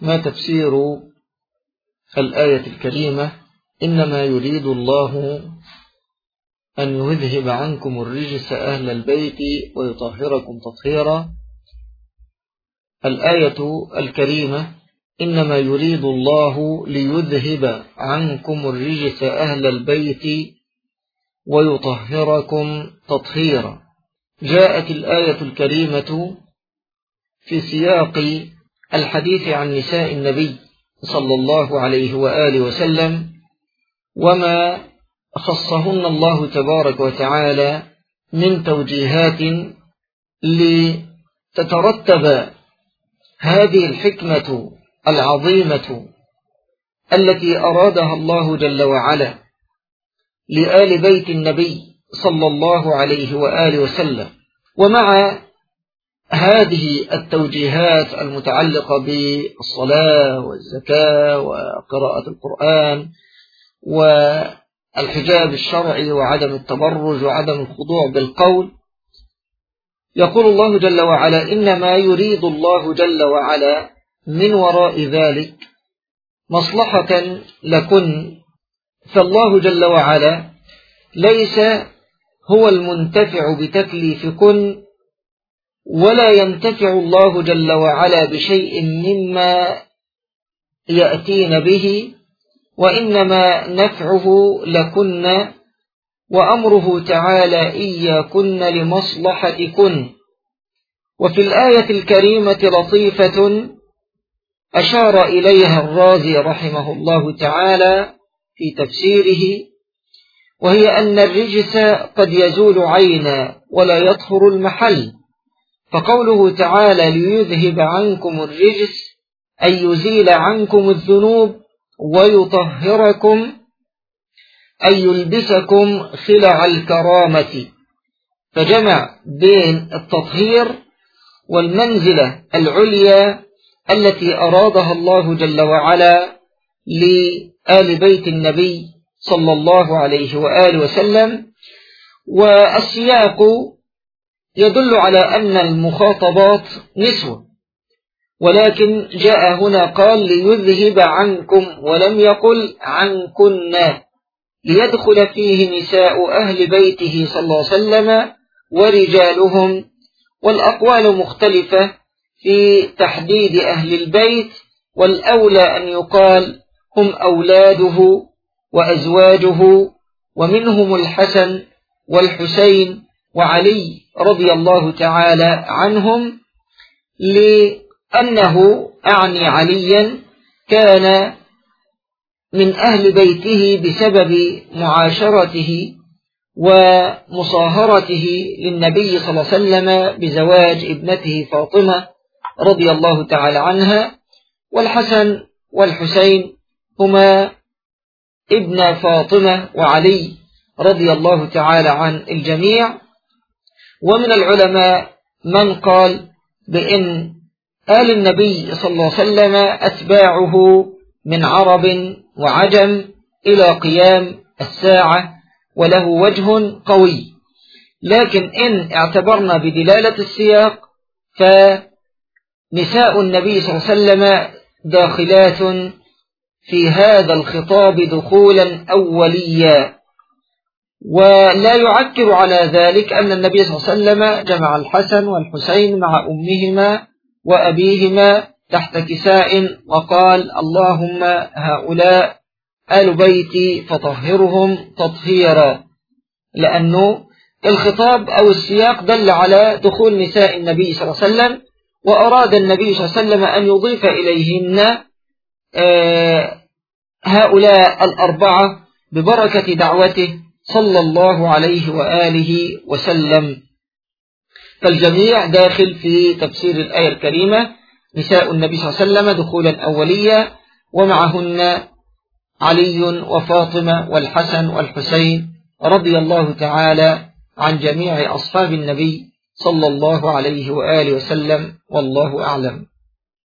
ما تفسير الآية الكريمة إنما يريد الله أن يذهب عنكم الرجس أهل البيت ويطهركم تطهيرا. الآية الكريمة إنما يريد الله ليذهب عنكم الرجس أهل البيت ويطهركم تطهيرا. جاءت الآية الكريمة في سياق الحديث عن نساء النبي صلى الله عليه وآله وسلم وما خصهن الله تبارك وتعالى من توجيهات لتترتب هذه الحكمة العظيمة التي أرادها الله جل وعلا لآل بيت النبي صلى الله عليه وآله وسلم. ومع هذه التوجيهات المتعلقة بالصلاة والزكاة وقراءة القرآن والحجاب الشرعي وعدم التبرج وعدم الخضوع بالقول يقول الله جل وعلا إنما يريد الله جل وعلا من وراء ذلك مصلحة لكن فالله جل وعلا ليس هو المنتفع بتكليفكن ولا ينتفع الله جل وعلا بشيء مما يأتين به وإنما نفعه لكن وأمره تعالى إياكن لمصلحتكن. وفي الآية الكريمة لطيفة أشار إليها الرازي رحمه الله تعالى في تفسيره وهي أن الرجس قد يزول عينا ولا يطهر المحل. فقوله تعالى ليذهب عنكم الرجس أي يزيل عنكم الذنوب ويطهركم أي يلبسكم خلع الكرامة. فجمع بين التطهير والمنزلة العليا التي أرادها الله جل وعلا لآل بيت النبي صلى الله عليه وآله وسلم والسياق يدل على أن المخاطبات نسوة. ولكن جاء هنا قال ليذهب عنكم ولم يقل عنكن ليدخل فيه نساء أهل بيته صلى الله عليه وسلم ورجالهم. والأقوال مختلفة في تحديد أهل البيت والأولى أن يقال هم أولاده وأزواجه ومنهم الحسن والحسين وعلي رضي الله تعالى عنهم لأنه أعني عليا كان من أهل بيته بسبب معاشرته ومصاهرته للنبي صلى الله عليه وسلم بزواج ابنته فاطمة رضي الله تعالى عنها والحسن والحسين هما ابن فاطمة وعلي رضي الله تعالى عن الجميع ومن العلماء من قال بأن آل النبي صلى الله عليه وسلم أتباعه من عرب وعجم إلى قيام الساعة وله وجه قوي. لكن إن اعتبرنا بدلالة السياق فنساء النبي صلى الله عليه وسلم داخلات في هذا الخطاب دخولا أوليا. ولا يعكر على ذلك أن النبي صلى الله عليه وسلم جمع الحسن والحسين مع أمهما وأبيهما تحت كساء وقال اللهم هؤلاء آل بيتي فطهرهم تطهيرا. لأنه الخطاب أو السياق دل على دخول نساء النبي صلى الله عليه وسلم وأراد النبي صلى الله عليه وسلم أن يضيف إليهن آه، هؤلاء الأربعة ببركة دعوته صلى الله عليه وآله وسلم. فالجميع داخل في تفسير الآية الكريمة. نساء النبي صلى الله عليه وسلم دخولا أوليا ومعهن علي وفاطمة والحسن والحسين رضي الله تعالى عن جميع أصحاب النبي صلى الله عليه وآله وسلم والله أعلم.